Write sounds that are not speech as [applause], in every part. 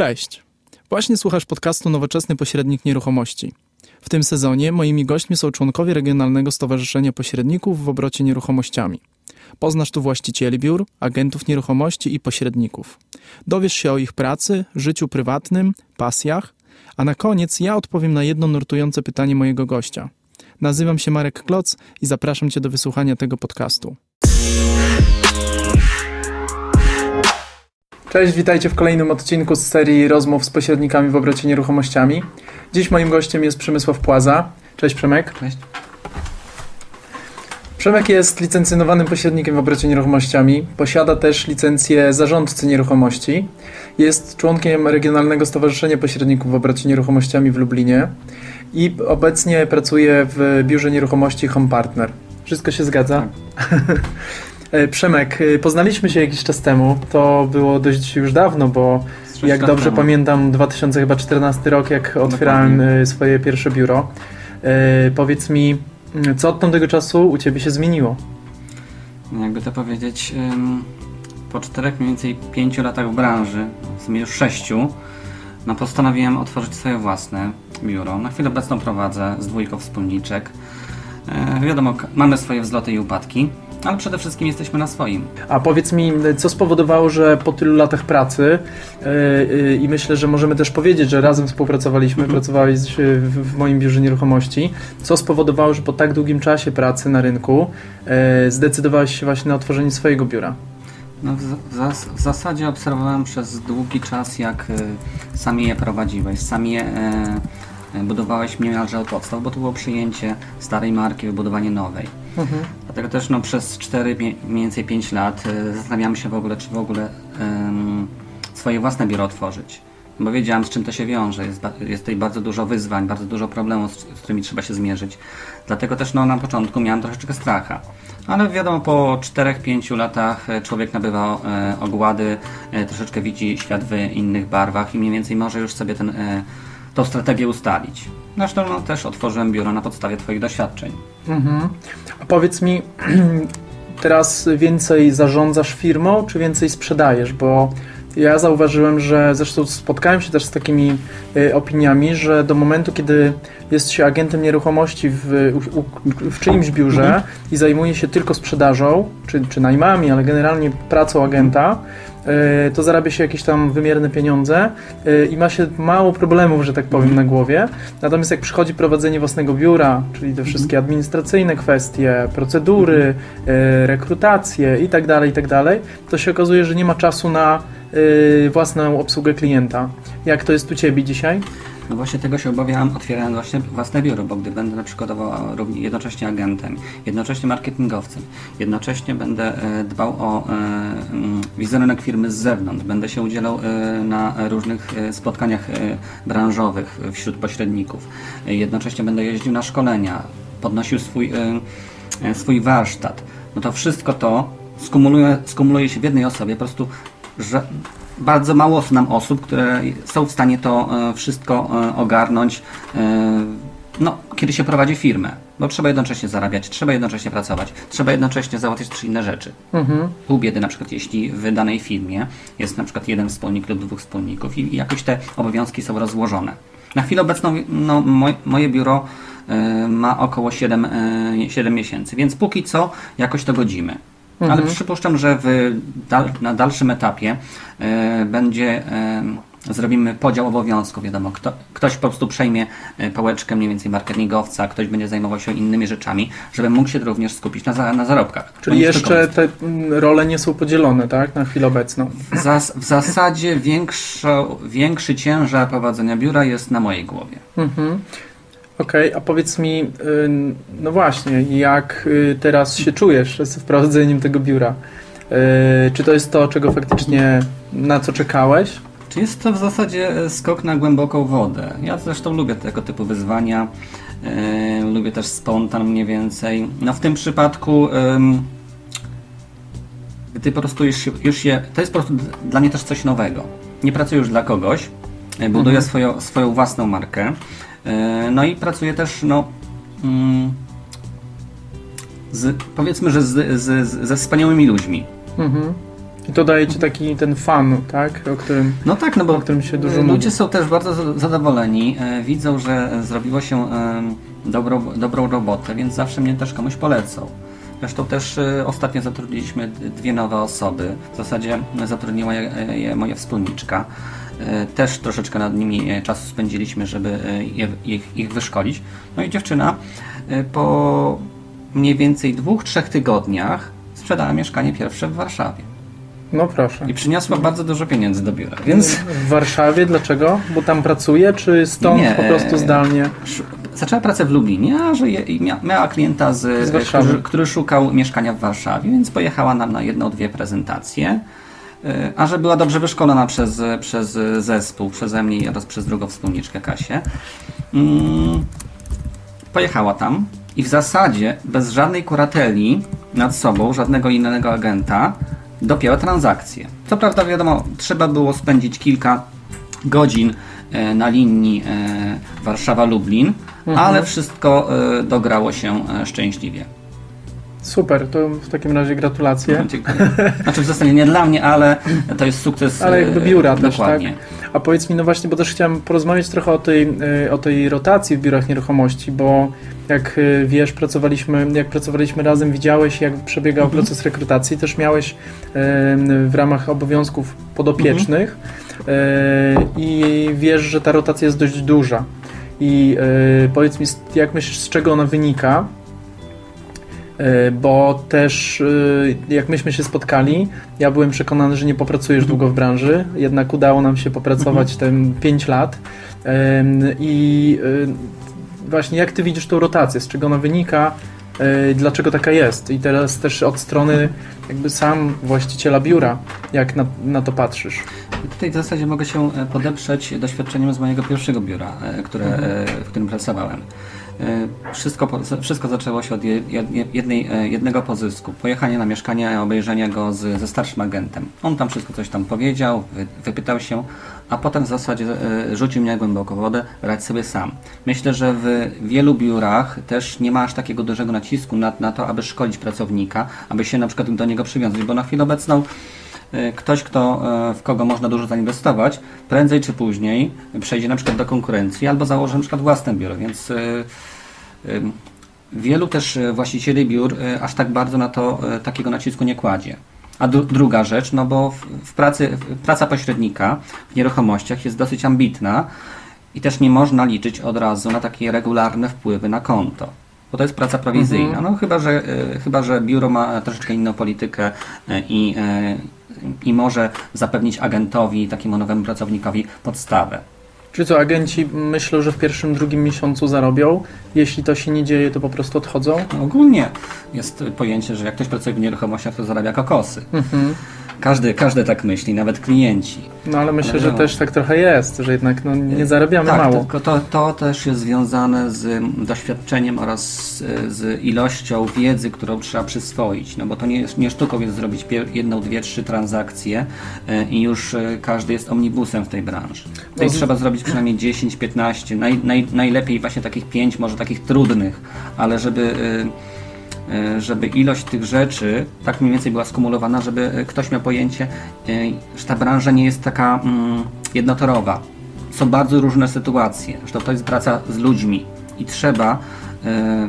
Cześć. Właśnie słuchasz podcastu Nowoczesny Pośrednik Nieruchomości. W tym sezonie moimi gośćmi są członkowie Regionalnego Stowarzyszenia Pośredników w obrocie nieruchomościami. Poznasz tu właścicieli biur, agentów nieruchomości i pośredników. Dowiesz się o ich pracy, życiu prywatnym, pasjach, a na koniec ja odpowiem na jedno nurtujące pytanie mojego gościa. Nazywam się Marek Kloc i zapraszam Cię do wysłuchania tego podcastu. Cześć, witajcie w kolejnym odcinku z serii rozmów z pośrednikami w obrocie nieruchomościami. Dziś moim gościem jest Przemysław Płaza. Cześć Przemek. Cześć. Przemek jest licencjonowanym pośrednikiem w obrocie nieruchomościami. Posiada też licencję zarządcy nieruchomości. Jest członkiem Regionalnego Stowarzyszenia Pośredników w obrocie nieruchomościami w Lublinie i obecnie pracuje w biurze nieruchomości Home Partner. Wszystko się zgadza? E, [laughs] Przemek, e, poznaliśmy się jakiś czas temu. To było dość już dawno, bo jak dobrze temu. pamiętam 2014 rok, jak otwierałem Dokładnie. e, swoje pierwsze biuro. E, Powiedz mi, co od tamtego czasu u Ciebie się zmieniło? No Jakby to powiedzieć, po czterech, mniej więcej pięciu latach w branży, w sumie już sześciu, no postanowiłem otworzyć swoje własne biuro. Na chwilę obecną prowadzę z dwójką wspólniczek. E, wiadomo, mamy swoje wzloty i upadki, ale przede wszystkim jesteśmy na swoim. A powiedz mi, co spowodowało, że po tylu latach pracy e, e, i myślę, że możemy też powiedzieć, że razem współpracowaliśmy, Mhm. pracowałeś w, w moim biurze nieruchomości, co spowodowało, że po tak długim czasie pracy na rynku e, zdecydowałeś się właśnie na otworzenie swojego biura? No w, zas- w zasadzie obserwowałem przez długi czas, jak y, sami je prowadziłeś, sami je e, budowałeś niemalże od podstaw, bo to było przyjęcie starej marki, wybudowanie nowej. Mhm. Dlatego też no, przez 4, mie- mniej więcej 5 lat y, zastanawiałem się w ogóle, czy w ogóle swoje własne biuro otworzyć. Bo wiedziałem, z czym to się wiąże. Jest, jest tutaj bardzo dużo wyzwań, bardzo dużo problemów, z, z którymi trzeba się zmierzyć. Dlatego też no, na początku miałem troszeczkę stracha. Ale wiadomo, po 4-5 latach e, człowiek nabywa e, ogłady, e, troszeczkę widzi świat w innych barwach i mniej więcej może już sobie ten, e, strategię ustalić. Zresztą no, też otworzyłem biuro na podstawie Twoich doświadczeń. Mhm. A powiedz mi, [clears throat] teraz więcej zarządzasz firmą, czy więcej sprzedajesz? Bo ja zauważyłem, że zresztą spotkałem się też z takimi y, opiniami, że do momentu, kiedy jest się agentem nieruchomości w, u, w czyimś biurze Mhm. i zajmuje się tylko sprzedażą, czy, czy najmami, ale generalnie pracą agenta, to zarabia się jakieś tam wymierne pieniądze y, i ma się mało problemów, że tak powiem, na głowie. Natomiast jak przychodzi prowadzenie własnego biura, czyli te wszystkie administracyjne kwestie, procedury, y, rekrutacje i tak dalej, i tak dalej, to się okazuje, że nie ma czasu na własną obsługę klienta. Jak to jest u Ciebie dzisiaj? No właśnie tego się obawiałem, otwierając właśnie własne biuro, bo gdy będę na przykład jednocześnie agentem, jednocześnie marketingowcem, jednocześnie będę e, dbał o e, mm, wizerunek firmy z zewnątrz, będę się udzielał e, na różnych spotkaniach branżowych wśród pośredników, jednocześnie będę jeździł na szkolenia, podnosił swój, swój warsztat. No to wszystko to skumuluje, skumuluje się w jednej osobie, po prostu że bardzo mało znam osób, które są w stanie to e, wszystko e, ogarnąć, e, no, kiedy się prowadzi firmę. Bo trzeba jednocześnie zarabiać, trzeba jednocześnie pracować, trzeba jednocześnie załatwiać trzy inne rzeczy. Mhm. Pół biedy na przykład, jeśli w danej firmie jest na przykład jeden wspólnik lub dwóch wspólników i jakoś te obowiązki są rozłożone. Na chwilę obecną no, moj, moje biuro ma około 7, e, 7 miesięcy, więc póki co jakoś to godzimy. Ale przypuszczam, że w dal, na dalszym etapie e, będzie e, zrobimy podział obowiązków. Wiadomo, kto, ktoś po prostu przejmie e, pałeczkę mniej więcej marketingowca, ktoś będzie zajmował się innymi rzeczami, żeby mógł się również skupić na, za, na zarobkach. Czyli jeszcze te role nie są podzielone, tak? Na chwilę obecną. w, zas, w zasadzie większo, większy ciężar prowadzenia biura jest na mojej głowie. Mhm. Okej, a powiedz mi, y, no właśnie, jak y, teraz się czujesz z wprowadzeniem tego biura? Y, Czy to jest to, czego faktycznie, na co czekałeś? Czy jest to w zasadzie e, skok na głęboką wodę? Ja zresztą lubię tego typu wyzwania. e, lubię też spontan mniej więcej. No w tym przypadku gdy po prostu już, się- już je, to jest po prostu dla mnie też coś nowego. Nie pracuję już dla kogoś, e, buduję Mhm. swoją, swoją własną markę. E, No i pracuję też, no, mm, z, powiedzmy, że z, z, z, ze wspaniałymi ludźmi. Mhm. I to daje ci taki ten fan, tak? O którym, No tak, no bo o którym się dużo ludzie mówi. są też bardzo za- zadowoleni, e, widzą, że e, zrobiło się e, dobrą, dobrą robotę, więc zawsze mnie też komuś polecą. Zresztą też e, ostatnio zatrudniliśmy dwie nowe osoby. W zasadzie zatrudniła e, je moja wspólniczka. E, Też troszeczkę nad nimi e, czasu spędziliśmy, żeby e, je, ich, ich wyszkolić. No i dziewczyna po mniej więcej dwóch, trzech tygodniach sprzedała mieszkanie pierwsze w Warszawie. No proszę. I przyniosła bardzo dużo pieniędzy do biura, więc... W Warszawie, dlaczego? Bo tam pracuje, czy stąd Nie, po prostu zdalnie? Zaczęła pracę w Lublinie, a że miała klienta, z, Z który, który szukał mieszkania w Warszawie, więc pojechała nam na jedną, dwie prezentacje. Y, A że była dobrze wyszkolona przez, przez zespół, przeze mnie oraz przez drugą wspólniczkę Kasię, mm, pojechała tam i w zasadzie bez żadnej kurateli nad sobą, żadnego innego agenta, dopięła transakcję. Co prawda, wiadomo, trzeba było spędzić kilka godzin e, na linii e, Warszawa-Lublin, ale wszystko e, dograło się e, szczęśliwie. Super, to w takim razie gratulacje. [laughs] Dziękuję. Znaczy w zasadzie nie dla mnie, ale to jest sukces Ale jakby e, biura też, dokładnie. A powiedz mi, no właśnie, bo też chciałem porozmawiać trochę o tej, y, o tej rotacji w biurach nieruchomości, bo jak y, wiesz, pracowaliśmy, jak pracowaliśmy razem, widziałeś, jak przebiegał Mhm. proces rekrutacji, też miałeś w ramach obowiązków podopiecznych Mhm. i wiesz, że ta rotacja jest dość duża. I powiedz mi, jak myślisz, z czego ona wynika? Y, Bo też y, jak myśmy się spotkali, ja byłem przekonany, że nie popracujesz długo w branży, jednak udało nam się popracować ten 5 lat. I y, właśnie jak ty widzisz tą rotację, z czego ona wynika, dlaczego taka jest? I teraz też od strony jakby sam właściciela biura, jak na, na to patrzysz? Tutaj w zasadzie mogę się e, podeprzeć doświadczeniem z mojego pierwszego biura, e, które, Mhm. e, w którym pracowałem. E, Wszystko, wszystko zaczęło się od je- jed- jednej, e, jednego pozysku. Pojechanie na mieszkanie, obejrzenie go z, ze starszym agentem. On tam wszystko coś tam powiedział, wy, wypytał się, a potem w zasadzie e, rzucił mnie głęboko wodę, radź sobie sam. Myślę, że w wielu biurach też nie ma aż takiego dużego nacisku na, na to, aby szkolić pracownika, aby się na przykład do niego przywiązać, bo na chwilę obecną ktoś, kto, w kogo można dużo zainwestować, prędzej czy później przejdzie na przykład do konkurencji albo założy na przykład własne biuro, więc wielu też y, właścicieli biur y, aż tak bardzo na to y, takiego nacisku nie kładzie. A dru- druga rzecz, no bo w, pracy, praca pośrednika w nieruchomościach jest dosyć ambitna i też nie można liczyć od razu na takie regularne wpływy na konto. Bo to jest praca prowizyjna. No chyba, że, chyba, że biuro ma troszeczkę inną politykę i, i może zapewnić agentowi, takiemu nowemu pracownikowi podstawę. Czy co, agenci myślą, że w pierwszym, drugim miesiącu zarobią? Jeśli to się nie dzieje, to po prostu odchodzą? Ogólnie jest pojęcie, że jak ktoś pracuje w nieruchomościach, to zarabia kokosy. Mhm. Każdy, każdy tak myśli, nawet klienci. No ale myślę, Ale że no. też tak trochę jest, że jednak no, nie zarabiamy tak, mało. tylko to, to też jest związane z doświadczeniem oraz z, z ilością wiedzy, którą trzeba przyswoić. No bo to nie, jest, nie sztuką jest zrobić jedną, dwie, trzy transakcje e, i już każdy jest omnibusem w tej branży. Tutaj No z- trzeba zrobić przynajmniej 10, 15, naj, naj, najlepiej właśnie takich 5, może takich trudnych, ale żeby. Żeby ilość tych rzeczy tak mniej więcej była skumulowana, żeby e, ktoś miał pojęcie, e, że ta branża nie jest taka mm, jednotorowa. Są bardzo różne sytuacje. Zresztą to jest praca z ludźmi i trzeba, e,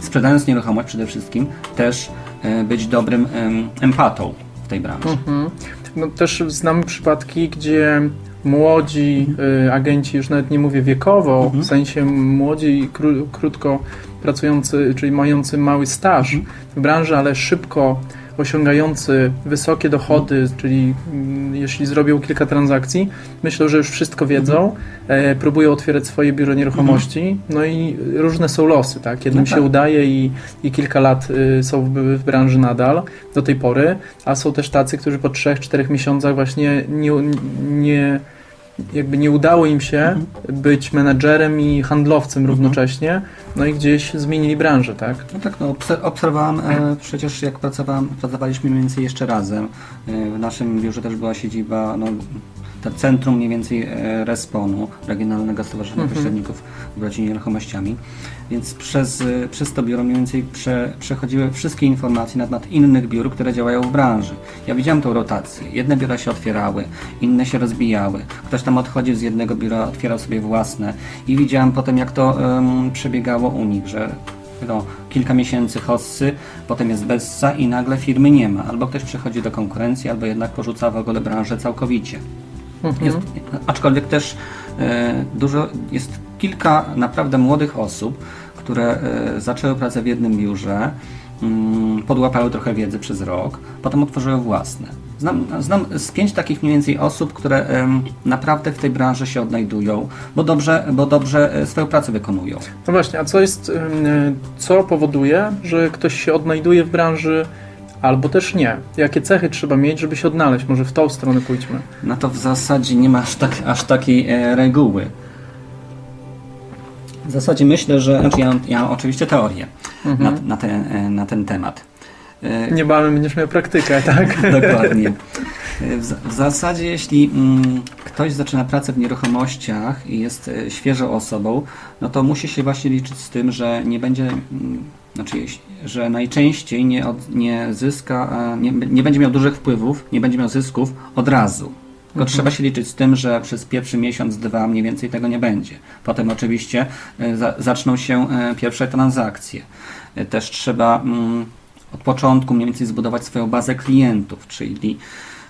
sprzedając nieruchomość przede wszystkim, też e, być dobrym em, empatą w tej branży. Mhm. No, też znamy przypadki, gdzie młodzi y, agenci, już nawet nie mówię wiekowo, w sensie młodzi kró, krótko pracujący, czyli mający mały staż w branży, ale szybko osiągający wysokie dochody, czyli mm, jeśli zrobią kilka transakcji, myślą, że już wszystko wiedzą, e, próbują otwierać swoje biuro nieruchomości, no i różne są losy, tak? Jednym No tak. się udaje i, i kilka lat y, są w, w branży nadal do tej pory, a są też tacy, którzy po 3-4 miesiącach właśnie nie, nie jakby nie udało im się Mhm. być menadżerem i handlowcem równocześnie, no i gdzieś zmienili branżę, tak? No tak, no, obser- obserwowałem e, przecież jak pracowałem, pracowaliśmy mniej więcej jeszcze razem. E, w naszym biurze też była siedziba, no, to centrum mniej więcej e, Responu, Regionalnego Stowarzyszenia Mhm. Pośredników w Rodzinie Nieruchomościami. Więc przez, e, przez to biuro mniej więcej prze, przechodziły wszystkie informacje na temat innych biur, które działają w branży. Ja widziałem tą rotację. Jedne biura się otwierały, inne się rozbijały. Ktoś tam odchodził z jednego biura, otwierał sobie własne i widziałem potem, jak to em, przebiegało u nich, że no, kilka miesięcy hossy, potem jest bessa i nagle firmy nie ma. Albo ktoś przechodzi do konkurencji, albo jednak porzuca w ogóle branżę całkowicie. Mhm. Jest, aczkolwiek też e, dużo, jest kilka naprawdę młodych osób, które e, zaczęły pracę w jednym biurze, mm, podłapały trochę wiedzy przez rok, potem otworzyły własne. Znam, znam z pięć takich mniej więcej osób, które naprawdę w tej branży się odnajdują, bo dobrze, bo dobrze e, swoją pracę wykonują. No właśnie, a co jest, y, co powoduje, że ktoś się odnajduje w branży, albo też nie? Jakie cechy trzeba mieć, żeby się odnaleźć? Może w tą stronę pójdźmy. No to w zasadzie nie ma aż, tak, aż takiej e, reguły. W zasadzie myślę, że znaczy ja, mam- ja oczywiście teorię na, na, ten, e, na ten temat. E, Niebawem będziesz miał praktykę, tak? [laughs] Dokładnie. E, W, za- w zasadzie, jeśli mm, ktoś zaczyna pracę w nieruchomościach i jest świeżą osobą, no to musi się właśnie liczyć z tym, że nie będzie, mm, znaczy, że najczęściej nie, od, nie zyska, nie, nie będzie miał dużych wpływów, nie będzie miał zysków od razu. Tylko trzeba się liczyć z tym, że przez pierwszy miesiąc, dwa mniej więcej tego nie będzie. Potem oczywiście e, za, zaczną się e, pierwsze transakcje. E, Też trzeba mm, od początku mniej więcej zbudować swoją bazę klientów, czyli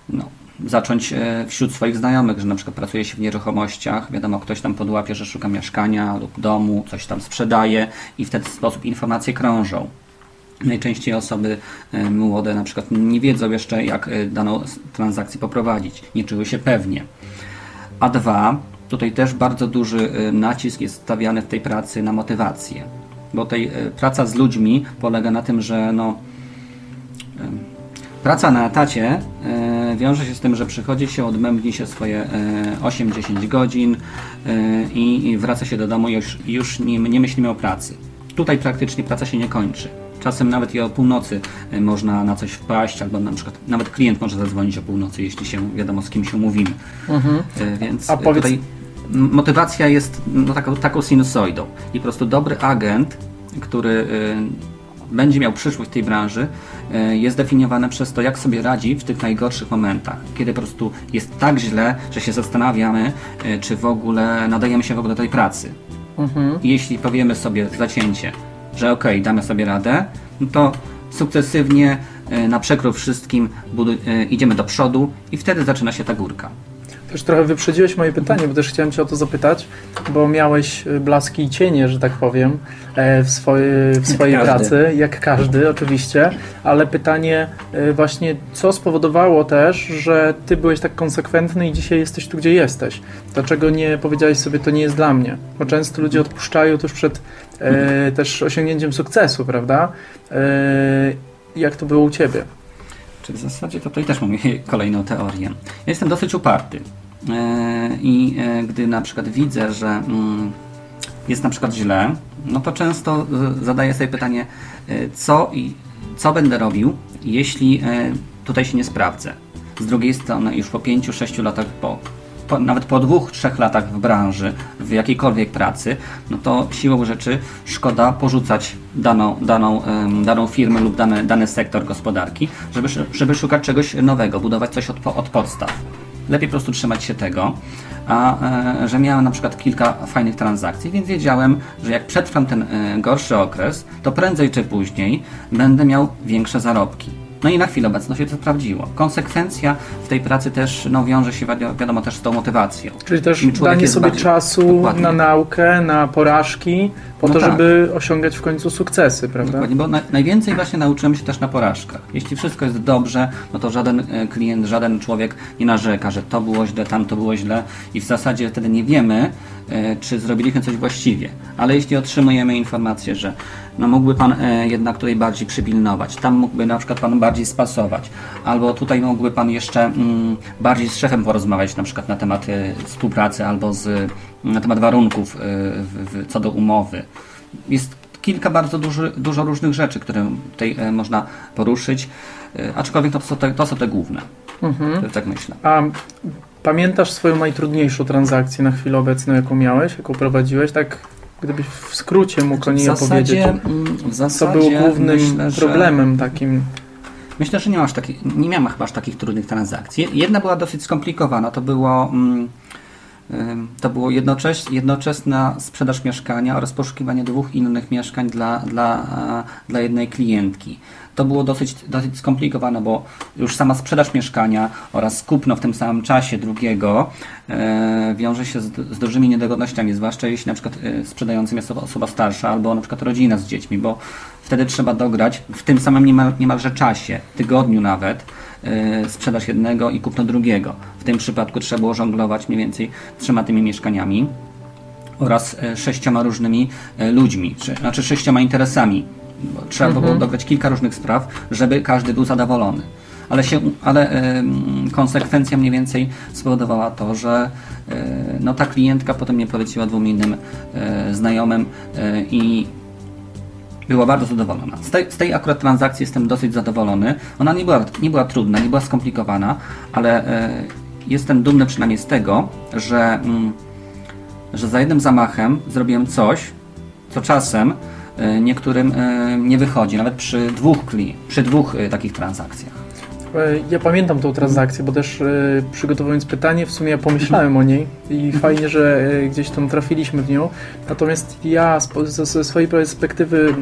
no, zacząć wśród swoich znajomych, że na przykład pracuje się w nieruchomościach, wiadomo, ktoś tam podłapie, że szuka mieszkania lub domu, coś tam sprzedaje i w ten sposób informacje krążą. Najczęściej osoby e, młode na przykład nie wiedzą jeszcze, jak e, daną transakcję poprowadzić, nie czuły się pewnie. A dwa, tutaj też bardzo duży e, nacisk jest stawiany w tej pracy na motywację, bo tej praca z ludźmi polega na tym, że no, praca na etacie wiąże się z tym, że przychodzi się, odmębni się swoje e, 8-10 godzin i wraca się do domu i już, już nie, nie myślimy o pracy. Tutaj praktycznie praca się nie kończy. Czasem nawet i o północy e, można na coś wpaść, albo na przykład nawet klient może zadzwonić o północy, jeśli się wiadomo z kim się umówimy. E, Więc A e, powiedz- tutaj motywacja jest no, taką, taką sinusoidą i po prostu dobry agent, który będzie miał przyszłość w tej branży, jest definiowany przez to, jak sobie radzi w tych najgorszych momentach, kiedy po prostu jest tak źle, że się zastanawiamy, czy w ogóle nadajemy się w ogóle do tej pracy. Mhm. Jeśli powiemy sobie zacięcie, że okej, damy sobie radę, no to sukcesywnie y, na przekrój wszystkim y, idziemy do przodu i wtedy zaczyna się ta górka. Też trochę wyprzedziłeś moje pytanie, bo też chciałem Cię o to zapytać, bo miałeś y, blaski i cienie, że tak powiem, e, w, swoje, w swojej każdy. pracy, jak każdy oczywiście, ale pytanie y, właśnie, co spowodowało też, że Ty byłeś tak konsekwentny i dzisiaj jesteś tu, gdzie jesteś? Dlaczego nie powiedziałeś sobie, to nie jest dla mnie? Bo często ludzie odpuszczają tuż przed e, też osiągnięciem sukcesu, prawda? E, jak to było u Ciebie? Czy w zasadzie to tutaj też mam [laughs] kolejną teorię. Ja jestem dosyć uparty. E, I e, gdy na przykład widzę, że mm, jest na przykład źle, no to często e, zadaję sobie pytanie, co i co będę robił, jeśli tutaj się nie sprawdzę. Z drugiej strony, już po 5-6 latach, po, po, nawet po dwóch, trzech latach w branży, w jakiejkolwiek pracy, no to siłą rzeczy szkoda porzucać daną, daną, daną firmę lub dany, dany sektor gospodarki, żeby, żeby szukać czegoś nowego, budować coś od, od podstaw. Lepiej po prostu trzymać się tego, a e, że miałem na przykład kilka fajnych transakcji, więc wiedziałem, że jak przetrwam ten e, gorszy okres, to prędzej czy później będę miał większe zarobki. No i na chwilę obecną się to sprawdziło. Konsekwencja w tej pracy też no, wiąże się wiado- wiadomo też z tą motywacją. Czyli też danie sobie bardziej- czasu Dokładnie. na naukę, na porażki, po No to, tak. żeby osiągać w końcu sukcesy, prawda? Dokładnie, bo na, najwięcej właśnie nauczyłem się też na porażkach. Jeśli wszystko jest dobrze, no to żaden e, klient, żaden człowiek nie narzeka, że to było źle, tam to było źle i w zasadzie wtedy nie wiemy, czy zrobiliśmy coś właściwie. Ale jeśli otrzymujemy informację, że no mógłby Pan e, jednak tutaj bardziej przypilnować, tam mógłby na przykład Pan bardziej spasować, albo tutaj mógłby Pan jeszcze mm, bardziej z szefem porozmawiać na przykład na temat e, współpracy albo z, na temat warunków e, w, w, co do umowy. Jest kilka bardzo duży, dużo różnych rzeczy, które tutaj e, można poruszyć, e, aczkolwiek to są te, to są te główne. Mhm. Tak myślę. A pamiętasz swoją najtrudniejszą transakcję na chwilę obecną, jaką miałeś, jaką prowadziłeś? Tak, gdybyś w skrócie mógł o niej w zasadzie, opowiedzieć. mm, w Co zasadzie było głównym myślę, że- problemem takim? Myślę, że nie, masz taki, nie miałem chyba aż takich trudnych transakcji. Jedna była dosyć skomplikowana. To było, mm, to było jednocześ, jednoczesna sprzedaż mieszkania oraz poszukiwanie dwóch innych mieszkań dla, dla, dla jednej klientki. To było dosyć, dosyć skomplikowane, bo już sama sprzedaż mieszkania oraz kupno w tym samym czasie drugiego e, wiąże się z, z dużymi niedogodnościami, zwłaszcza jeśli na przykład e, sprzedającym jest osoba, starsza albo na przykład rodzina z dziećmi, bo wtedy trzeba dograć w tym samym niemal, niemalże czasie, tygodniu nawet, e, sprzedaż jednego i kupno drugiego. W tym przypadku trzeba było żonglować mniej więcej trzema tymi mieszkaniami oraz e, sześcioma różnymi ludźmi, czy, znaczy sześcioma interesami. Trzeba było dograć kilka różnych spraw, żeby każdy był zadowolony. Ale, się, ale em, konsekwencja mniej więcej spowodowała to, że e, no, ta klientka potem mnie poleciła dwóm innym e, znajomym e, i była bardzo zadowolona. Z tej, z tej akurat transakcji jestem dosyć zadowolony. Ona nie była, nie była trudna, nie była skomplikowana, ale jestem dumny przynajmniej z tego, że, mm, że za jednym zamachem zrobiłem coś, co czasem niektórym e, nie wychodzi, nawet przy dwóch, kli, przy dwóch e, takich transakcjach. E, Ja pamiętam tą transakcję, bo też e, przygotowując pytanie, w sumie ja pomyślałem o niej i fajnie, że e, gdzieś tam trafiliśmy w nią. Natomiast ja ze swojej perspektywy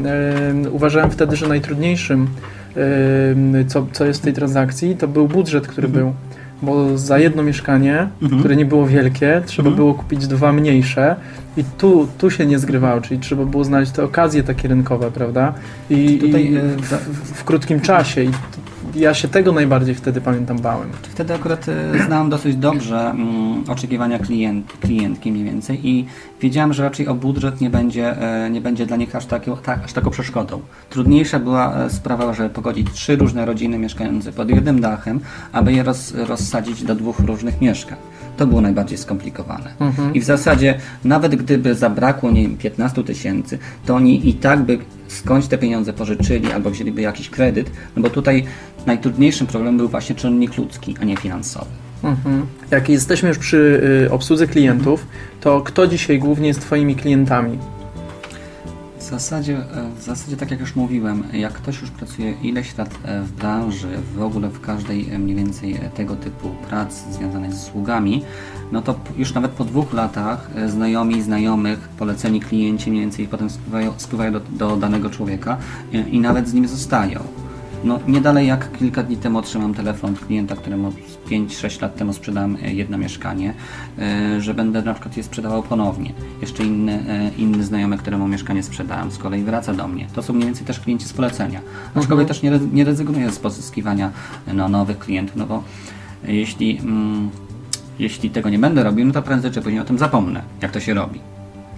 e, uważałem wtedy, że najtrudniejszym, e, co, co jest w tej transakcji, to był budżet, który był. Bo za jedno mieszkanie, Mhm. które nie było wielkie, trzeba Mhm. było kupić dwa mniejsze i tu, tu się nie zgrywało, czyli trzeba było znaleźć te okazje takie rynkowe, prawda? I, Tutaj, i e, w, w, w krótkim czasie. I ja się tego najbardziej wtedy pamiętam bałem. Wtedy akurat e, znałem dosyć dobrze mm, oczekiwania klient, klientki mniej więcej i wiedziałem, że raczej o budżet nie będzie, e, nie będzie dla nich aż, taką tak, aż taką przeszkodą. Trudniejsza była e, sprawa, żeby pogodzić trzy różne rodziny mieszkające pod jednym dachem, aby je roz, rozsadzić do dwóch różnych mieszkań. To było najbardziej skomplikowane. Mhm. I w zasadzie, nawet gdyby zabrakło nie wiem, 15 tysięcy, to oni i tak by skądś te pieniądze pożyczyli albo wzięliby jakiś kredyt, no bo tutaj najtrudniejszym problemem był właśnie czynnik ludzki, a nie finansowy. Mhm. Jak jesteśmy już przy y, obsłudze klientów, to kto dzisiaj głównie jest Twoimi klientami? Zasadzie, e, w zasadzie, tak jak już mówiłem, jak ktoś już pracuje ileś lat e, w branży, w ogóle w każdej e, mniej więcej tego typu prac związanej z usługami, no to już nawet po dwóch latach znajomi, znajomych, poleceni klienci mniej więcej potem spływają, spływają do, do danego człowieka e, i nawet z nim zostają. No, nie dalej jak kilka dni temu otrzymam telefon od klienta, któremu 5-6 lat temu sprzedałem e, jedno mieszkanie, e, że będę na przykład je sprzedawał ponownie. Jeszcze inny, e, inny znajomy, któremu mieszkanie sprzedałem, z kolei wraca do mnie. To są mniej więcej też klienci z polecenia. Aczkolwiek też nie, nie rezygnuję z pozyskiwania no, nowych klientów, no bo jeśli, mm, jeśli tego nie będę robił, no to prędzej czy później o tym zapomnę, jak to się robi.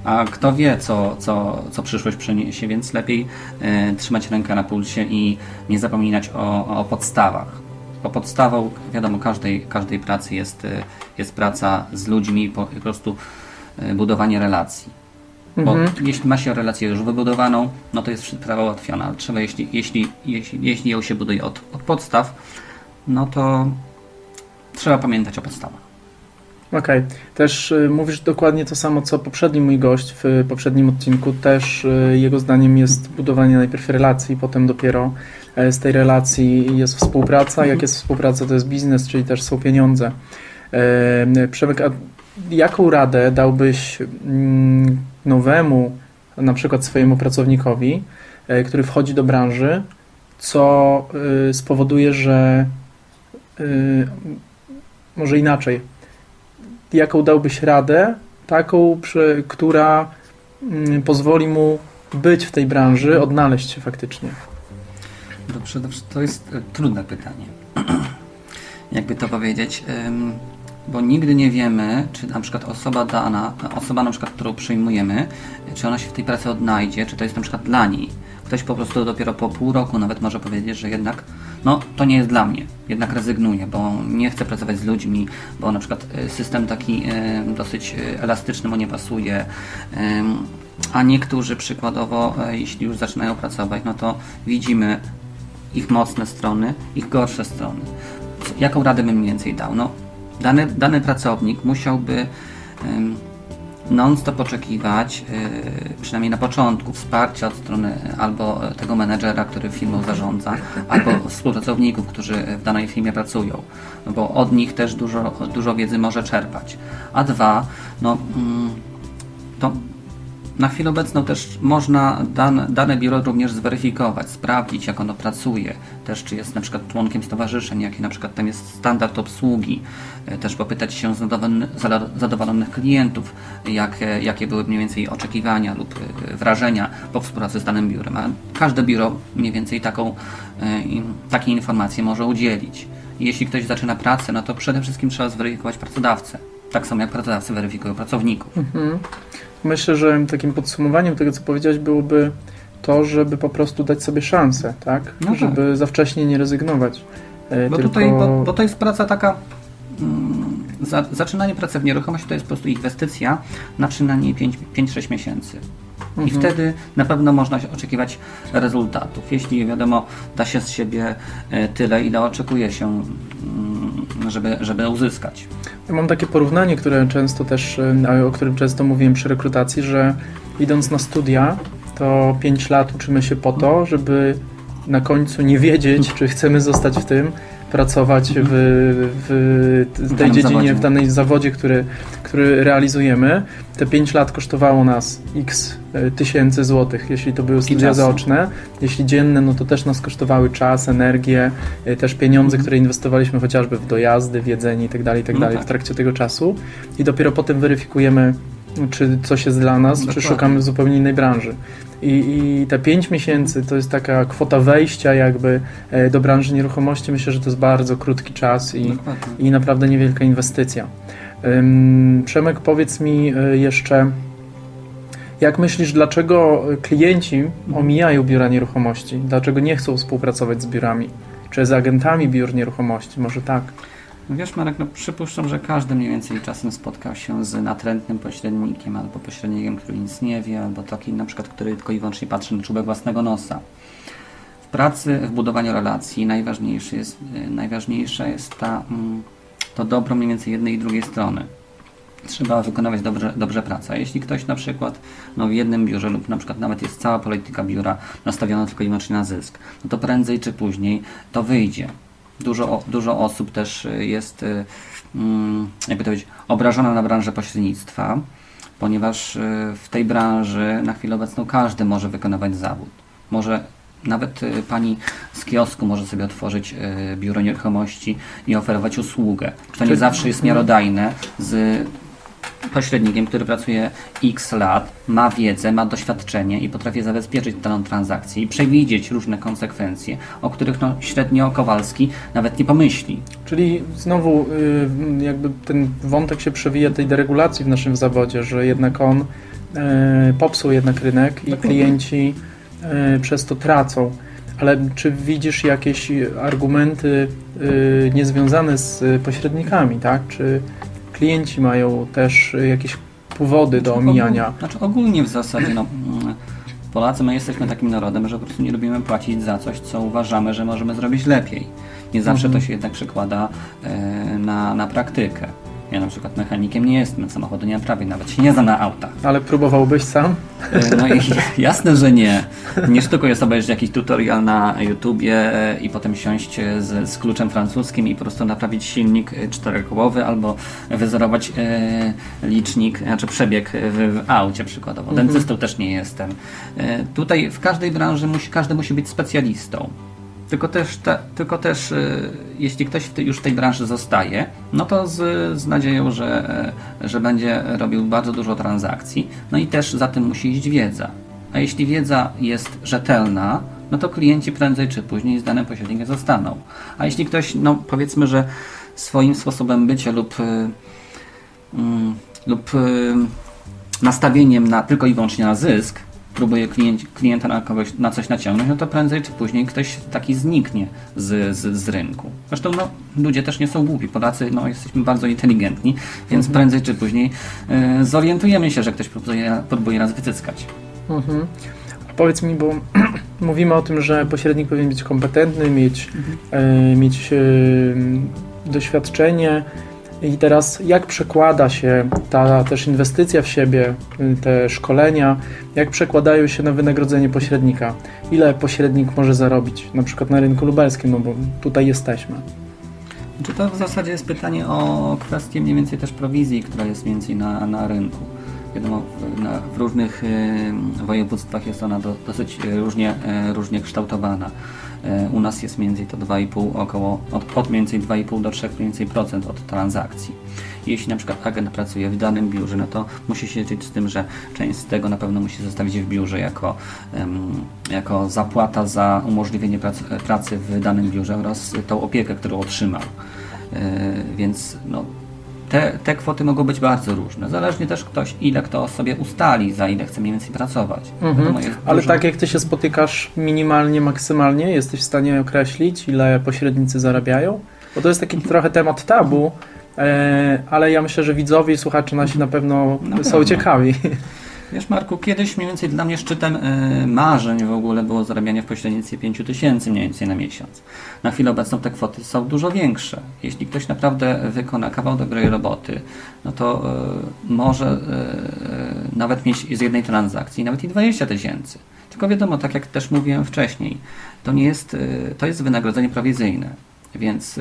A kto wie, co, co, co przyszłość przyniesie, więc lepiej e, trzymać rękę na pulsie i nie zapominać o, o podstawach. Bo podstawą, wiadomo, każdej, każdej pracy jest, e, jest praca z ludźmi, po, po prostu e, budowanie relacji. Bo Mhm. jeśli ma się relację już wybudowaną, no to jest sprawa ułatwiona. Ale trzeba, jeśli, jeśli, jeśli, jeśli ją się buduje od, od podstaw, no to trzeba pamiętać o podstawach. Okej. Też y, mówisz dokładnie to samo, co poprzedni mój gość w y, poprzednim odcinku. Też y, jego zdaniem jest budowanie najpierw relacji, potem dopiero e, z tej relacji jest współpraca. Jak jest współpraca, to jest biznes, czyli też są pieniądze. Przemek, a jaką radę dałbyś mm, nowemu, na przykład swojemu pracownikowi, e, który wchodzi do branży, co spowoduje, że może inaczej. Jaką dałbyś radę, taką, przy, która mm, pozwoli mu być w tej branży, odnaleźć się faktycznie. Dobrze, dobrze. To jest e, trudne pytanie. [clears throat] Jakby to powiedzieć, bo nigdy nie wiemy, czy na przykład osoba dana, osoba na przykład, którą przyjmujemy, czy ona się w tej pracy odnajdzie, czy to jest na przykład dla niej. Ktoś po prostu dopiero po pół roku nawet może powiedzieć, że jednak no to nie jest dla mnie, jednak rezygnuję, bo nie chcę pracować z ludźmi, bo na przykład e, system taki e, dosyć e, elastyczny mu nie pasuje, a niektórzy przykładowo, jeśli już zaczynają pracować, no to widzimy ich mocne strony, ich gorsze strony. Jaką radę bym więcej dał? No, dany, dany pracownik musiałby non-stop oczekiwać, yy, przynajmniej na początku, wsparcia od strony albo tego menedżera, który firmą zarządza, albo współpracowników, którzy w danej firmie pracują, no bo od nich też dużo, dużo wiedzy może czerpać. A dwa, no, mm, to na chwilę obecną też można dane, dane biuro również zweryfikować, sprawdzić jak ono pracuje, też czy jest na przykład członkiem stowarzyszeń, jaki na przykład tam jest standard obsługi, e, też popytać się zadowolonych klientów, jak, e, jakie były mniej więcej oczekiwania lub e, wrażenia po współpracy z danym biurem. A każde biuro mniej więcej taką, takie informacje może udzielić. Jeśli ktoś zaczyna pracę, no to przede wszystkim trzeba zweryfikować pracodawcę. Tak samo jak pracodawcy weryfikują pracowników. Mhm. Myślę, że takim podsumowaniem tego, co powiedziałeś, byłoby to, żeby po prostu dać sobie szansę, tak? No tak. żeby za wcześnie nie rezygnować. E, bo, tylko... tutaj, bo, bo to jest praca taka. Mm, za, zaczynanie pracy w nieruchomości to jest po prostu inwestycja na przynajmniej 5-6 miesięcy. Mhm. I wtedy na pewno można oczekiwać rezultatów. Jeśli wiadomo, da się z siebie e, tyle, ile oczekuje się, mm, żeby, żeby uzyskać. Ja mam takie porównanie, które często też, o którym często mówiłem przy rekrutacji, że idąc na studia, to 5 lat uczymy się po to, żeby na końcu nie wiedzieć, czy chcemy zostać w tym, pracować w, w tej dziedzinie, zawodzie. w danej zawodzie, który, który realizujemy. Te 5 lat kosztowało nas x e, tysięcy złotych, jeśli to były studia zaoczne. Jeśli dzienne, no to też nas kosztowały czas, energię, e, też pieniądze, które inwestowaliśmy chociażby w dojazdy, w jedzenie itd., tak itd. Tak no tak. w trakcie tego czasu. I dopiero potem weryfikujemy, czy coś jest dla nas, Dokładnie. czy szukamy w zupełnie innej branży. I, I, te 5 miesięcy to jest taka kwota wejścia jakby e, do branży nieruchomości. Myślę, że to jest bardzo krótki czas i, i naprawdę niewielka inwestycja. Przemek, powiedz mi e, jeszcze, jak myślisz, dlaczego klienci omijają biura nieruchomości? Dlaczego nie chcą współpracować z biurami? Czy z agentami biur nieruchomości? Może tak? Wiesz Marek, no przypuszczam, że każdy mniej więcej czasem spotkał się z natrętnym pośrednikiem albo pośrednikiem, który nic nie wie, albo taki na przykład, który tylko i wyłącznie patrzy na czubek własnego nosa. W pracy, w budowaniu relacji najważniejsze jest, y, najważniejsza jest ta, mm, to dobro mniej więcej jednej i drugiej strony. Trzeba wykonywać dobrze, dobrze pracę. Jeśli ktoś na przykład no, w jednym biurze lub na przykład nawet jest cała polityka biura nastawiona tylko i wyłącznie na zysk, no to prędzej czy później to wyjdzie Dużo, dużo osób też y, jest, y, mm, jakby to powiedzieć, obrażona na branżę pośrednictwa, ponieważ y, w tej branży na chwilę obecną każdy może wykonywać zawód. Może nawet pani z kiosku może sobie otworzyć biuro nieruchomości i oferować usługę. To nie zawsze jest miarodajne z pośrednikiem, który pracuje x lat, ma wiedzę, ma doświadczenie i potrafi zabezpieczyć daną transakcję i przewidzieć różne konsekwencje, o których no, średnio Kowalski nawet nie pomyśli. Czyli znowu y, jakby ten wątek się przewija tej deregulacji w naszym zawodzie, że jednak on y, popsuł jednak rynek i klienci y, przez to tracą. Ale czy widzisz jakieś argumenty niezwiązane z pośrednikami, tak? Czy klienci mają też jakieś powody do znaczy, omijania. Znaczy ogólnie w zasadzie no, mm, Polacy my jesteśmy takim narodem, że po prostu nie lubimy płacić za coś, co uważamy, że możemy zrobić lepiej. Nie zawsze mhm. to się jednak przekłada e, na, na praktykę. Ja na przykład mechanikiem nie jestem, samochodu nie naprawię, nawet się nie znam na autach. Ale próbowałbyś sam? E, no i [laughs] jasne, że nie. Nie sztuką jest obejrzeć jakiś tutorial na YouTubie e, i potem siąść z, z kluczem francuskim i po prostu naprawić silnik czterokołowy albo wyzerować e, licznik, znaczy przebieg w, w aucie przykładowo. Mhm. Dentystą też nie jestem. E, tutaj w każdej branży musi, każdy musi być specjalistą. Tylko też, te, tylko też y, jeśli ktoś już w tej branży zostaje, no to z, z nadzieją, że, że będzie robił bardzo dużo transakcji. No i też za tym musi iść wiedza. A jeśli wiedza jest rzetelna, no to klienci prędzej czy później z danym pośrednikiem zostaną. A jeśli ktoś, no powiedzmy, że swoim sposobem bycia lub, y, mm, lub y, nastawieniem na, tylko i wyłącznie na zysk, próbuje klient, klienta na, kogoś, na coś naciągnąć, no to prędzej czy później ktoś taki zniknie z, z, z rynku. Zresztą no, ludzie też nie są głupi. Polacy no, jesteśmy bardzo inteligentni, więc mhm. prędzej czy później y, zorientujemy się, że ktoś próbuje, próbuje nas wycyckać. Mhm. Powiedz mi, bo [clears throat] mówimy o tym, że pośrednik powinien być kompetentny, mieć, mhm. y, mieć y, doświadczenie, I teraz jak przekłada się ta też inwestycja w siebie, te szkolenia, jak przekładają się na wynagrodzenie pośrednika? Ile pośrednik może zarobić, na przykład na rynku lubelskim, no bo tutaj jesteśmy. Czy to w zasadzie jest pytanie o kwestię mniej więcej też prowizji, która jest mniej więcej na, na rynku. Wiadomo, w, na, w różnych y, województwach jest ona do, dosyć y, różnie, y, różnie kształtowana. Y, u nas jest między to 2,5 około, od, od mniej więcej 2,5 do 3 mniej więcej procent od transakcji. Jeśli na przykład agent pracuje w danym biurze, no to musi się liczyć z tym, że część z tego na pewno musi zostawić w biurze jako, jako zapłata za umożliwienie pracy, pracy w danym biurze oraz tą opiekę, którą otrzymał. Yy, więc no, te, te kwoty mogą być bardzo różne. Zależnie też ktoś, ile kto sobie ustali, za ile chce mniej więcej pracować. Mhm. Ale dużo- tak jak ty się spotykasz minimalnie, maksymalnie, jesteś w stanie określić, ile pośrednicy zarabiają? Bo to jest taki trochę temat tabu, e, ale ja myślę, że widzowie i słuchacze nasi na pewno Na są pewno. ciekawi. Wiesz Marku, kiedyś mniej więcej dla mnie szczytem y, marzeń w ogóle było zarabianie w pośrednictwie 5 tysięcy mniej więcej na miesiąc. Na chwilę obecną te kwoty są dużo większe. Jeśli ktoś naprawdę wykona kawał dobrej roboty, no to y, może y, nawet mieć z jednej transakcji nawet i 20 tysięcy. Tylko wiadomo, tak jak też mówiłem wcześniej, to nie jest, to jest wynagrodzenie prowizyjne, więc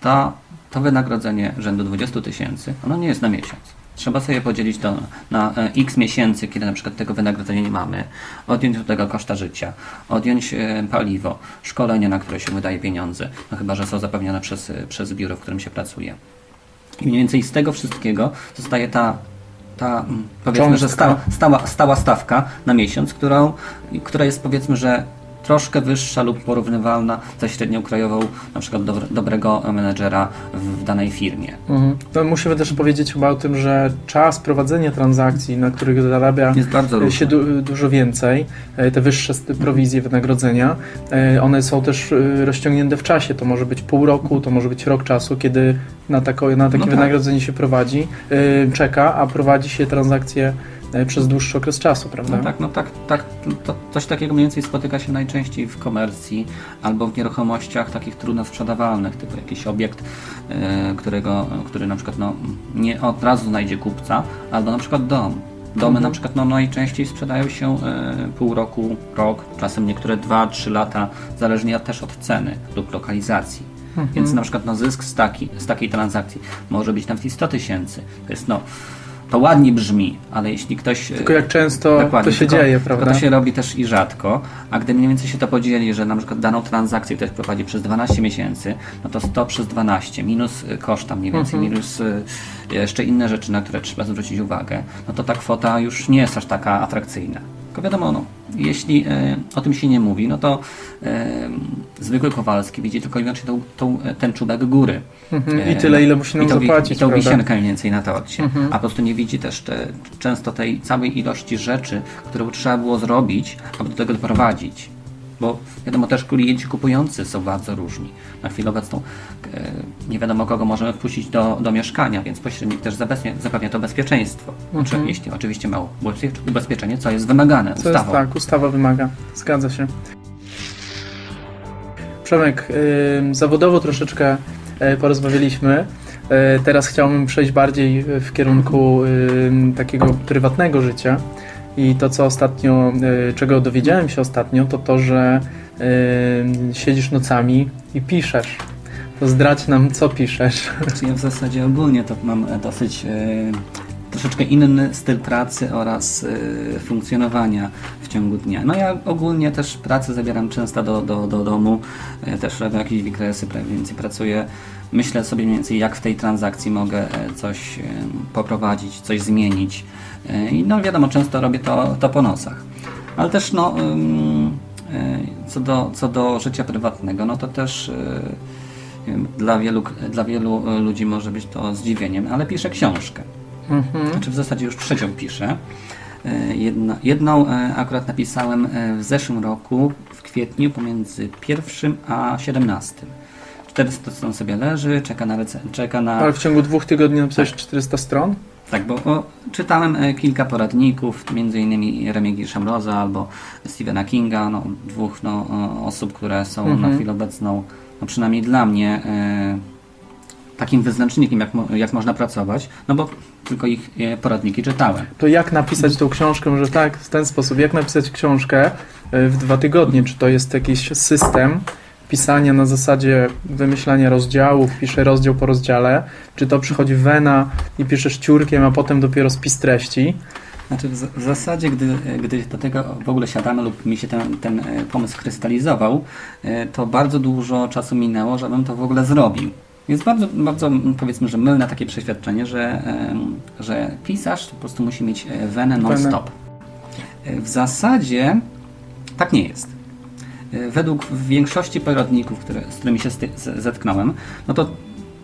ta, to wynagrodzenie rzędu 20 tysięcy, ono nie jest na miesiąc. Trzeba sobie podzielić to na e, x miesięcy, kiedy na przykład tego wynagrodzenia nie mamy, odjąć od tego koszta życia, odjąć e, paliwo, szkolenia, na które się wydaje pieniądze, no chyba, że są zapewnione przez, e, przez biuro, w którym się pracuje. I mniej więcej z tego wszystkiego zostaje ta, ta mm, powiedzmy, że stała, stała, stała stawka na miesiąc, którą, która jest powiedzmy, że troszkę wyższa lub porównywalna ze średnią krajową na przykład dobre, dobrego menedżera w, danej firmie. Mhm. To musimy też powiedzieć chyba o tym, że czas prowadzenia transakcji, na których zarabia Jest bardzo różny. się du dużo więcej, e, te wyższe prowizje wynagrodzenia, e, one są też e, rozciągnięte w czasie. To może być pół roku, to może być rok czasu, kiedy na, tako, na takie No tak. wynagrodzenie się prowadzi, e, czeka, a prowadzi się transakcje e, przez dłuższy okres czasu, prawda? No tak, no tak, tak to, coś takiego mniej więcej spotyka się najczęściej w komercji albo w nieruchomościach takich trudno sprzedawalnych, typu jakiś obiekt, e, którego, który na przykład no, nie od razu znajdzie kupca, albo na przykład dom. Domy Mhm. na przykład no, najczęściej sprzedają się e, pół roku, rok, czasem niektóre 2-3 lata, zależnie też od ceny lub lokalizacji. Mhm. Więc na przykład no, zysk z, taki, z takiej transakcji może być nawet i 100 tysięcy. To jest no, to ładnie brzmi, ale jeśli ktoś... e, Tylko jak często to się tylko, dzieje, prawda? to się robi też i rzadko, a gdy mniej więcej się to podzieli, że na przykład daną transakcję ktoś prowadzi przez 12 miesięcy, no to 100 przez 12 minus y, koszta mniej więcej, Mhm. minus y, jeszcze inne rzeczy, na które trzeba zwrócić uwagę, no to ta kwota już nie jest aż taka atrakcyjna. Tylko wiadomo, no, jeśli y, o tym się nie mówi, no to y, zwykły Kowalski widzi tylko i wyłącznie tą, tą, ten czubek góry. Mhm. E, I tyle, ile musi nam i to wi- zapłacić, I tą prawda? wisienkę mniej więcej na torcie. Mhm. A po prostu nie widzi też te, często tej całej ilości rzeczy, które trzeba było zrobić, aby do tego doprowadzić. Bo wiadomo, też klienci kupujący są bardzo różni. Na chwilę obecną e, nie wiadomo, kogo możemy wpuścić do, do mieszkania, więc pośrednik też zapewnia, zapewnia to bezpieczeństwo. Mhm. oczywiście ma ubezpie- ubezpieczenie, co jest wymagane Co jest ustawą. tak, ustawa wymaga. Zgadza się. Przemek, zawodowo troszeczkę e, porozmawialiśmy. E, teraz chciałbym przejść bardziej w kierunku takiego prywatnego życia. I to, co ostatnio, e, czego dowiedziałem się ostatnio, to to, że ym, siedzisz nocami i piszesz. To zdradź nam, co piszesz. Znaczy ja w zasadzie ogólnie to mam e, dosyć e, troszeczkę inny styl pracy oraz e, funkcjonowania w ciągu dnia. No ja ogólnie też pracę zabieram często do, do, do domu, e, też robię jakieś wykresy, więcej pracuję. Myślę sobie mniej więcej jak w tej transakcji mogę e, coś e, poprowadzić, coś zmienić. I no wiadomo, często robię to, to po nocach. Ale też no, e, co, do, co do życia prywatnego, no to też wiem, dla wielu, dla wielu e, ludzi może być to zdziwieniem, ale piszę książkę. Mhm. Znaczy w zasadzie już trzecią piszę. E, Jedna, jedną e, akurat napisałem w zeszłym roku, w kwietniu, pomiędzy pierwszym a 17. 400 stron sobie leży, czeka na, rece- czeka na Ale w ciągu dwóch tygodni napisałeś 400 stron? Tak, bo o, czytałem e, kilka poradników, innymi Remigiusza Szamroza albo Stephena Kinga, no, dwóch no, osób, które są Mhm. na chwilę obecną, no, przynajmniej dla mnie, e, takim wyznacznikiem, jak, jak można pracować, no bo tylko ich e, poradniki czytałem. To jak napisać tą książkę, że tak, w ten sposób, jak napisać książkę w dwa tygodnie? Czy to jest jakiś system pisania na zasadzie wymyślania rozdziałów, piszę rozdział po rozdziale, czy to przychodzi wena i piszesz ciurkiem, a potem dopiero spis treści? Znaczy w, zasadzie, gdy, gdy do tego w ogóle siadamy lub mi się ten, ten e, pomysł krystalizował, e, to bardzo dużo czasu minęło, żebym to w ogóle zrobił. Jest bardzo, bardzo powiedzmy, że mylne takie przeświadczenie, że, że pisarz po prostu musi mieć e, wenę non-stop. W zasadzie tak nie jest. E, Według większości poradników, które, z którymi się zetknąłem, no to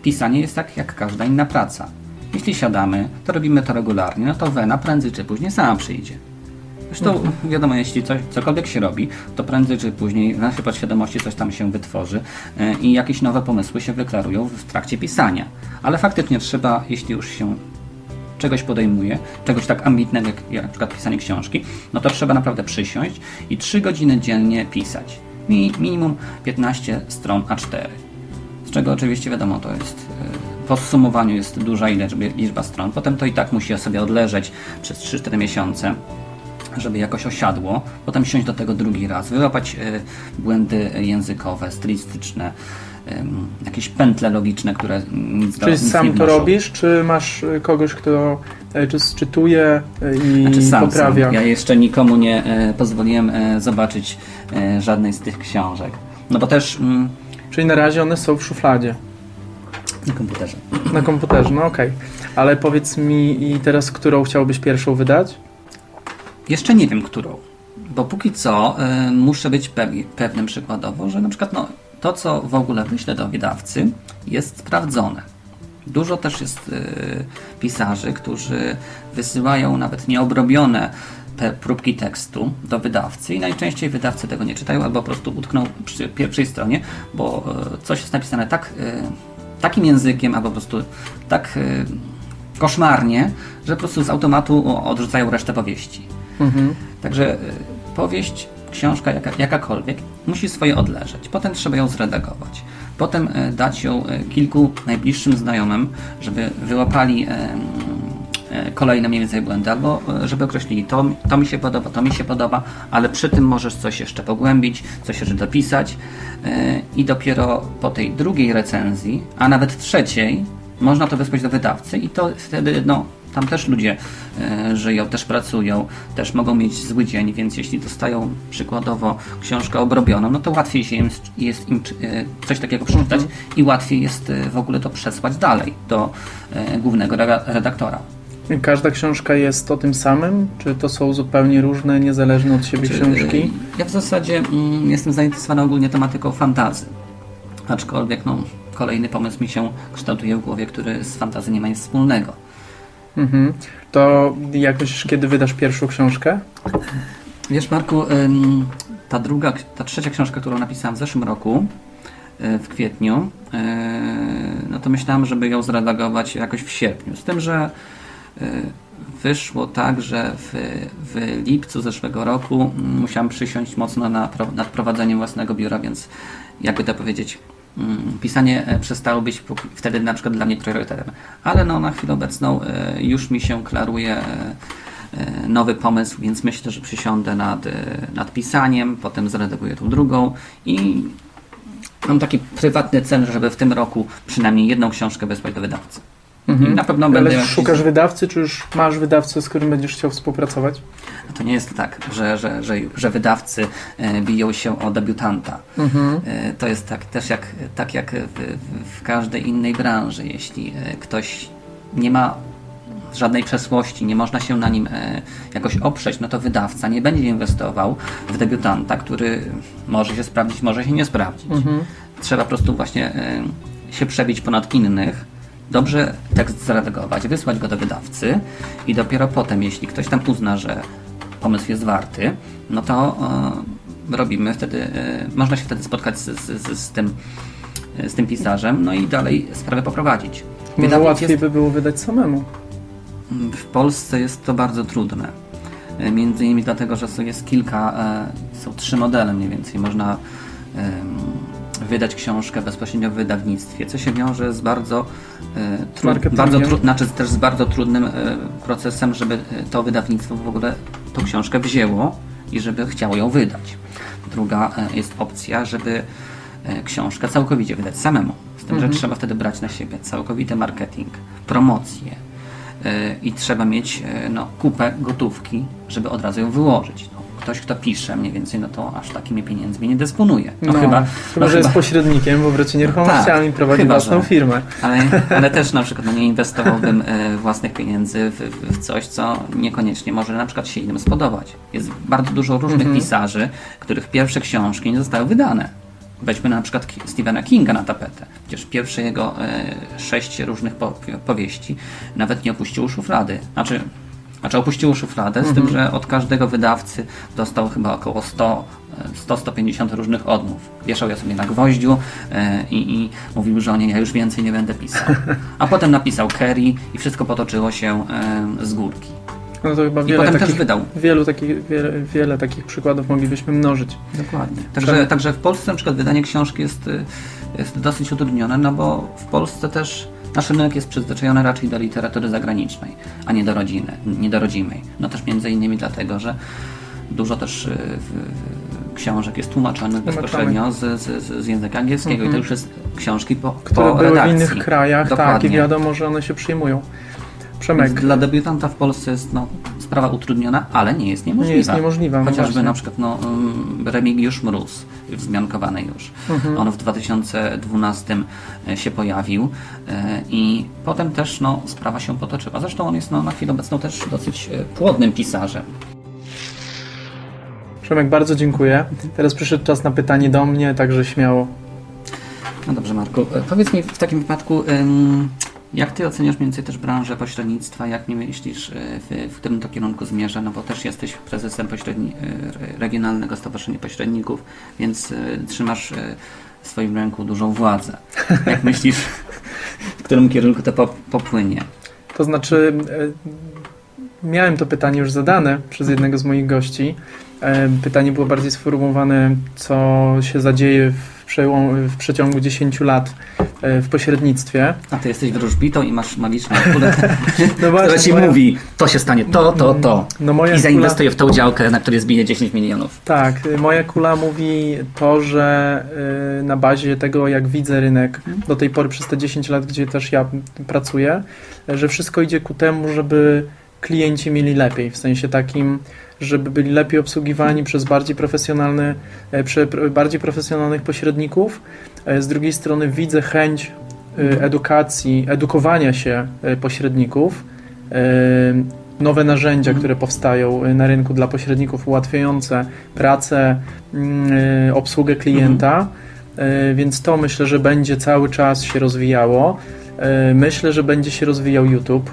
pisanie jest tak jak każda inna praca. Jeśli siadamy, to robimy to regularnie, no to wena prędzej czy później sama przyjdzie. Zresztą wiadomo, jeśli coś, cokolwiek się robi, to prędzej czy później w naszej podświadomości coś tam się wytworzy e, i jakieś nowe pomysły się wyklarują w trakcie pisania. Ale faktycznie trzeba, jeśli już się czegoś podejmuje, czegoś tak ambitnego jak, jak na przykład pisanie książki, no to trzeba naprawdę przysiąść i 3 godziny dziennie pisać. Mi, minimum 15 stron A4. Z czego oczywiście wiadomo, to jest e, po zsumowaniu jest duża liczba, liczba stron. Potem to i tak musi sobie odleżeć przez 3-4 miesiące, żeby jakoś osiadło. Potem siąść do tego drugi raz, wyłapać e, błędy językowe, stylistyczne, jakieś pętle logiczne, które nic do Czy nic sam to robisz, czy masz y, kogoś, kto y, czy czytuje y, i Znaczy sam, poprawia? sam. Ja jeszcze nikomu nie e, pozwoliłem e, zobaczyć e, żadnej z tych książek. No bo też mm, Czyli na razie one są w szufladzie, na komputerze. na komputerze, no okej. Ale powiedz mi i teraz, którą chciałbyś pierwszą wydać? Jeszcze nie wiem, którą. Bo póki co e, muszę być pew- pewnym przykładowo, że na przykład no, to, co w ogóle wyślę do wydawcy, jest sprawdzone. Dużo też jest e, pisarzy, którzy wysyłają nawet nieobrobione te próbki tekstu do wydawcy i najczęściej wydawcy tego nie czytają albo po prostu utkną przy pierwszej stronie, bo e, coś jest napisane tak, e, takim językiem albo po prostu tak e, koszmarnie, że po prostu z automatu odrzucają resztę powieści. Mhm. Także y, powieść, książka jaka, jakakolwiek musi swoje odleżeć. Potem trzeba ją zredagować. Potem y, dać ją y, kilku najbliższym znajomym, żeby wyłapali y, kolejne mniej więcej błędy, albo żeby określili to, to mi się podoba, to mi się podoba, ale przy tym możesz coś jeszcze pogłębić, coś jeszcze dopisać i dopiero po tej drugiej recenzji, a nawet trzeciej, można to wysłać do wydawcy i to wtedy, no, tam też ludzie e, żyją, też pracują, też mogą mieć zły dzień, więc jeśli dostają przykładowo książkę obrobioną, no to łatwiej się im, jest im e, coś takiego przeczytać i łatwiej jest e, w ogóle to przesłać dalej do e, głównego redaktora. Każda książka jest o tym samym? Czy to są zupełnie różne, niezależne od siebie Czy, książki? e, Ja w zasadzie mm, jestem zainteresowany ogólnie tematyką fantazy. Aczkolwiek no, kolejny pomysł mi się kształtuje w głowie, który z fantazy nie ma nic wspólnego. Mhm. To jak myślisz, kiedy wydasz pierwszą książkę? Wiesz, Marku, ta druga, ta trzecia książka, którą napisałem w zeszłym roku, y, w kwietniu, y, no to myślałem, żeby ją zredagować jakoś w sierpniu. Z tym, że y, wyszło tak, że w, w lipcu zeszłego roku musiałem przysiąść mocno na, nad prowadzeniem własnego biura, więc jakby to powiedzieć, pisanie e, przestało być wtedy na przykład dla mnie priorytetem. Ale no, na chwilę obecną e, już mi się klaruje e, nowy pomysł, więc myślę, że przysiądę nad, nad pisaniem, potem zredaguję tą drugą i mam taki prywatny cel, żeby w tym roku przynajmniej jedną książkę wysłać do wydawcy. I na pewno będę... Ale jakiś- szukasz wydawcy, czy już masz wydawcę, z którym będziesz chciał współpracować? To nie jest tak, że, że, że, że wydawcy e, biją się o debiutanta. E, To jest tak, też jak, tak jak w, w- każdej innej branży. Jeśli e, ktoś nie ma żadnej przeszłości, nie można się na nim e, jakoś oprzeć, no to wydawca nie będzie inwestował w debiutanta, który może się sprawdzić, może się nie sprawdzić. Trzeba po prostu właśnie e, się przebić ponad innych, dobrze tekst zaredagować, wysłać go do wydawcy i dopiero potem, jeśli ktoś tam uzna, że pomysł jest warty, no to e, robimy wtedy, e, można się wtedy spotkać z, z, z, tym, e, z tym pisarzem, no i dalej sprawę poprowadzić. Może Wydawnik łatwiej jest, by było wydać samemu. w Polsce jest to bardzo trudne. E, Między innymi dlatego, że są- jest kilka, e, są trzy modele mniej więcej. Można wydać książkę bezpośrednio w wydawnictwie, co się wiąże z bardzo, e, tru, bardzo tru, znaczy też z bardzo trudnym e, procesem, żeby to wydawnictwo w ogóle tą książkę wzięło i żeby chciało ją wydać. Druga e, jest opcja, żeby książkę całkowicie wydać samemu. Z tym, Mhm. że trzeba wtedy brać na siebie całkowity marketing, promocję i trzeba mieć no, kupę gotówki, żeby od razu ją wyłożyć. No, ktoś, kto pisze mniej więcej, no to aż takimi pieniędzmi nie dysponuje. No, chyba, chyba no, że jest pośrednikiem w obrocie nieruchomościami, Tak, prowadzi chyba, własną że. firmę. ale, [laughs] ale też na przykład no, nie inwestowałbym e, własnych pieniędzy w, w, coś, co niekoniecznie może na przykład się innym spodobać. Jest bardzo dużo różnych Mhm. pisarzy, których pierwsze książki nie zostały wydane. Weźmy na przykład Stephena Kinga na tapetę. Przecież pierwsze jego e, sześć różnych po, powieści nawet nie opuściło szuflady. Znaczy, znaczy opuściło szufladę, z tym, że od każdego wydawcy dostał chyba około 100, e, 100-150 różnych odmów. Wieszał je sobie na gwoździu e, i, i mówił żonie, ja już więcej nie będę pisał. A potem napisał Kerry i wszystko potoczyło się e, z górki. No to chyba I wiele potem też takich, wydał. wielu takich, wiele, wiele takich przykładów moglibyśmy mnożyć. Dokładnie. Także, także w Polsce na przykład wydanie książki jest, jest dosyć utrudnione, no bo w Polsce też nasz rynek jest przyzwyczajony raczej do literatury zagranicznej, a nie do rodziny, nie do rodzimej. No też między innymi dlatego, że dużo też y, książek jest tłumaczonych bezpośrednio z, z, z języka angielskiego i to już jest książki po, które po były redakcji. w innych krajach, tak, Dokładnie. i wiadomo, że one się przyjmują. Przemek, Dla debiutanta w Polsce jest no, sprawa utrudniona, ale nie jest niemożliwa. Nie jest niemożliwa, no Chociażby właśnie. na przykład no, um, Remigiusz Mróz, wzmiankowany już. Mhm. On w 2012 się pojawił e, i potem też no, sprawa się potoczyła. Zresztą on jest no, na chwilę obecną też dosyć e, płodnym pisarzem. Przemek, bardzo dziękuję. Teraz przyszedł czas na pytanie do mnie, także śmiało. No dobrze Marku, e, powiedz mi w takim wypadku, jak Ty oceniasz mniej więcej też branżę pośrednictwa, jak nie myślisz, e, w, w którym to kierunku zmierza, no bo też jesteś prezesem pośredni, e, re- Regionalnego Stowarzyszenia Pośredników, więc e, trzymasz w swoim ręku dużą władzę. Jak [laughs] myślisz, w którym kierunku to pop- popłynie? To znaczy, miałem to pytanie już zadane przez jednego z moich gości. Pytanie było bardziej sformułowane, co się zadzieje w, w przeciągu 10 lat w pośrednictwie. A Ty jesteś wróżbitą i masz magiczną kulę, [laughs] No która Ci moja- mówi, to się stanie to, to, to. No moja I kula- zainwestuję w tą działkę, na której zbiję 10 milionów. Tak, y, moja kula mówi to, że y, na bazie tego, jak widzę rynek do tej pory przez te 10 lat, gdzie też ja pracuję, y, że wszystko idzie ku temu, żeby klienci mieli lepiej, w sensie takim, żeby byli lepiej obsługiwani przez bardziej profesjonalny, pr- bardziej profesjonalnych pośredników. Y, Z drugiej strony widzę chęć y, edukacji, edukowania się y, pośredników. Nowe narzędzia, które powstają na rynku dla pośredników, ułatwiające pracę, mm, obsługę klienta, Y, więc to myślę, że będzie cały czas się rozwijało. Myślę, że będzie się rozwijał YouTube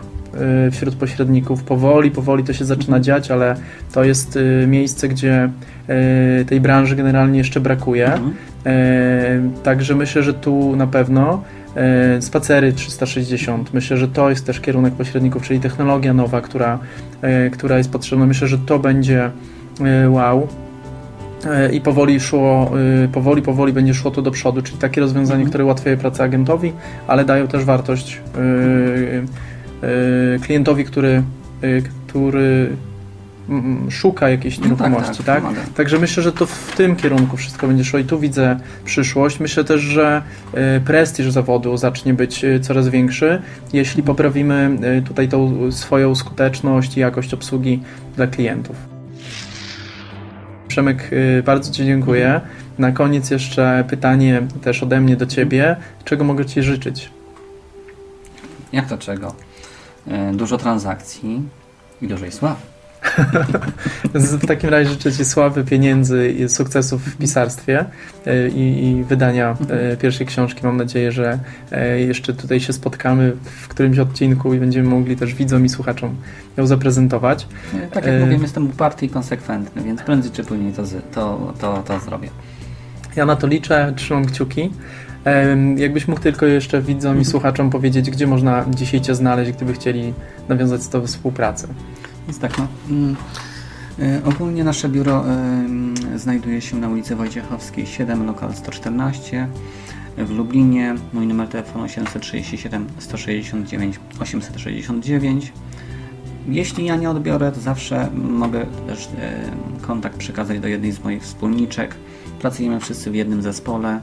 wśród pośredników. Powoli, powoli to się zaczyna dziać, ale to jest y, miejsce, gdzie y, tej branży generalnie jeszcze brakuje. Mhm. Także myślę, że tu na pewno spacery 360. Myślę, że to jest też kierunek pośredników, czyli technologia nowa, która, która jest potrzebna. Myślę, że to będzie wow. I powoli szło, powoli, powoli będzie szło to do przodu, czyli takie rozwiązanie, Mhm. które ułatwiają pracę agentowi, ale dają też wartość klientowi, który, e, który mm, szuka jakiejś No tak, nieruchomości, tak, tak? Także myślę, że to w tym kierunku wszystko będzie szło i tu widzę przyszłość. Myślę też, że e, prestiż zawodu zacznie być coraz większy, jeśli poprawimy tutaj tą swoją skuteczność i jakość obsługi dla klientów. Przemek, bardzo Ci dziękuję. Na koniec jeszcze pytanie też ode mnie do Ciebie. Czego mogę Ci życzyć? Jak to czego? E, Dużo transakcji i dużej sławy. [laughs] W takim razie życzę Ci sławy, pieniędzy i sukcesów w pisarstwie e, i, i wydania e, pierwszej książki. Mam nadzieję, że jeszcze tutaj się spotkamy w którymś odcinku i będziemy mogli też widzom i słuchaczom ją zaprezentować. Tak jak E, mówiłem, jestem uparty i konsekwentny, więc prędzej czy później to, to, to, to zrobię. Ja na to liczę, trzymam kciuki. Jakbyś mógł tylko jeszcze widzom i słuchaczom powiedzieć, gdzie można dzisiaj Cię znaleźć, gdyby chcieli nawiązać z Tobą współpracę. Więc tak, no. mm, E, Ogólnie nasze biuro znajduje się na ulicy Wojciechowskiej 7, lokal 114 w Lublinie. Mój numer telefonu 737 169 869. Jeśli ja nie odbiorę, to zawsze mogę też e, kontakt przekazać do jednej z moich wspólniczek. Pracujemy wszyscy w jednym zespole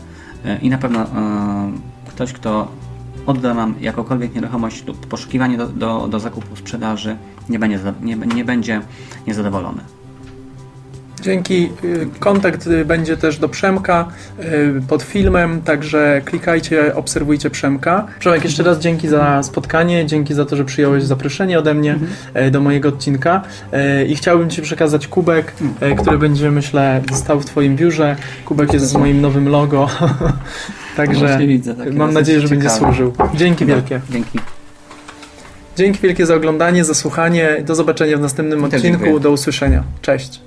i na pewno e, ktoś, kto odda nam jakąkolwiek nieruchomość lub poszukiwanie do, do, do zakupu sprzedaży, nie będzie, nie, nie będzie niezadowolony. Dzięki. y, Kontakt y, będzie też do Przemka y, pod filmem, także klikajcie, obserwujcie Przemka. Przemek, jeszcze raz dzięki za spotkanie, dzięki za to, że przyjąłeś zaproszenie ode mnie e, do mojego odcinka i chciałbym Ci przekazać kubek, e, który będzie, myślę, stał w Twoim biurze. Kubek jest z moim nowym logo, [laughs] także Właśnie widzę, mam nadzieję, że będzie ciekawe. służył. Dzięki wielkie. Dzięki. Dzięki wielkie za oglądanie, za słuchanie. Do zobaczenia w następnym odcinku. Do usłyszenia. Cześć.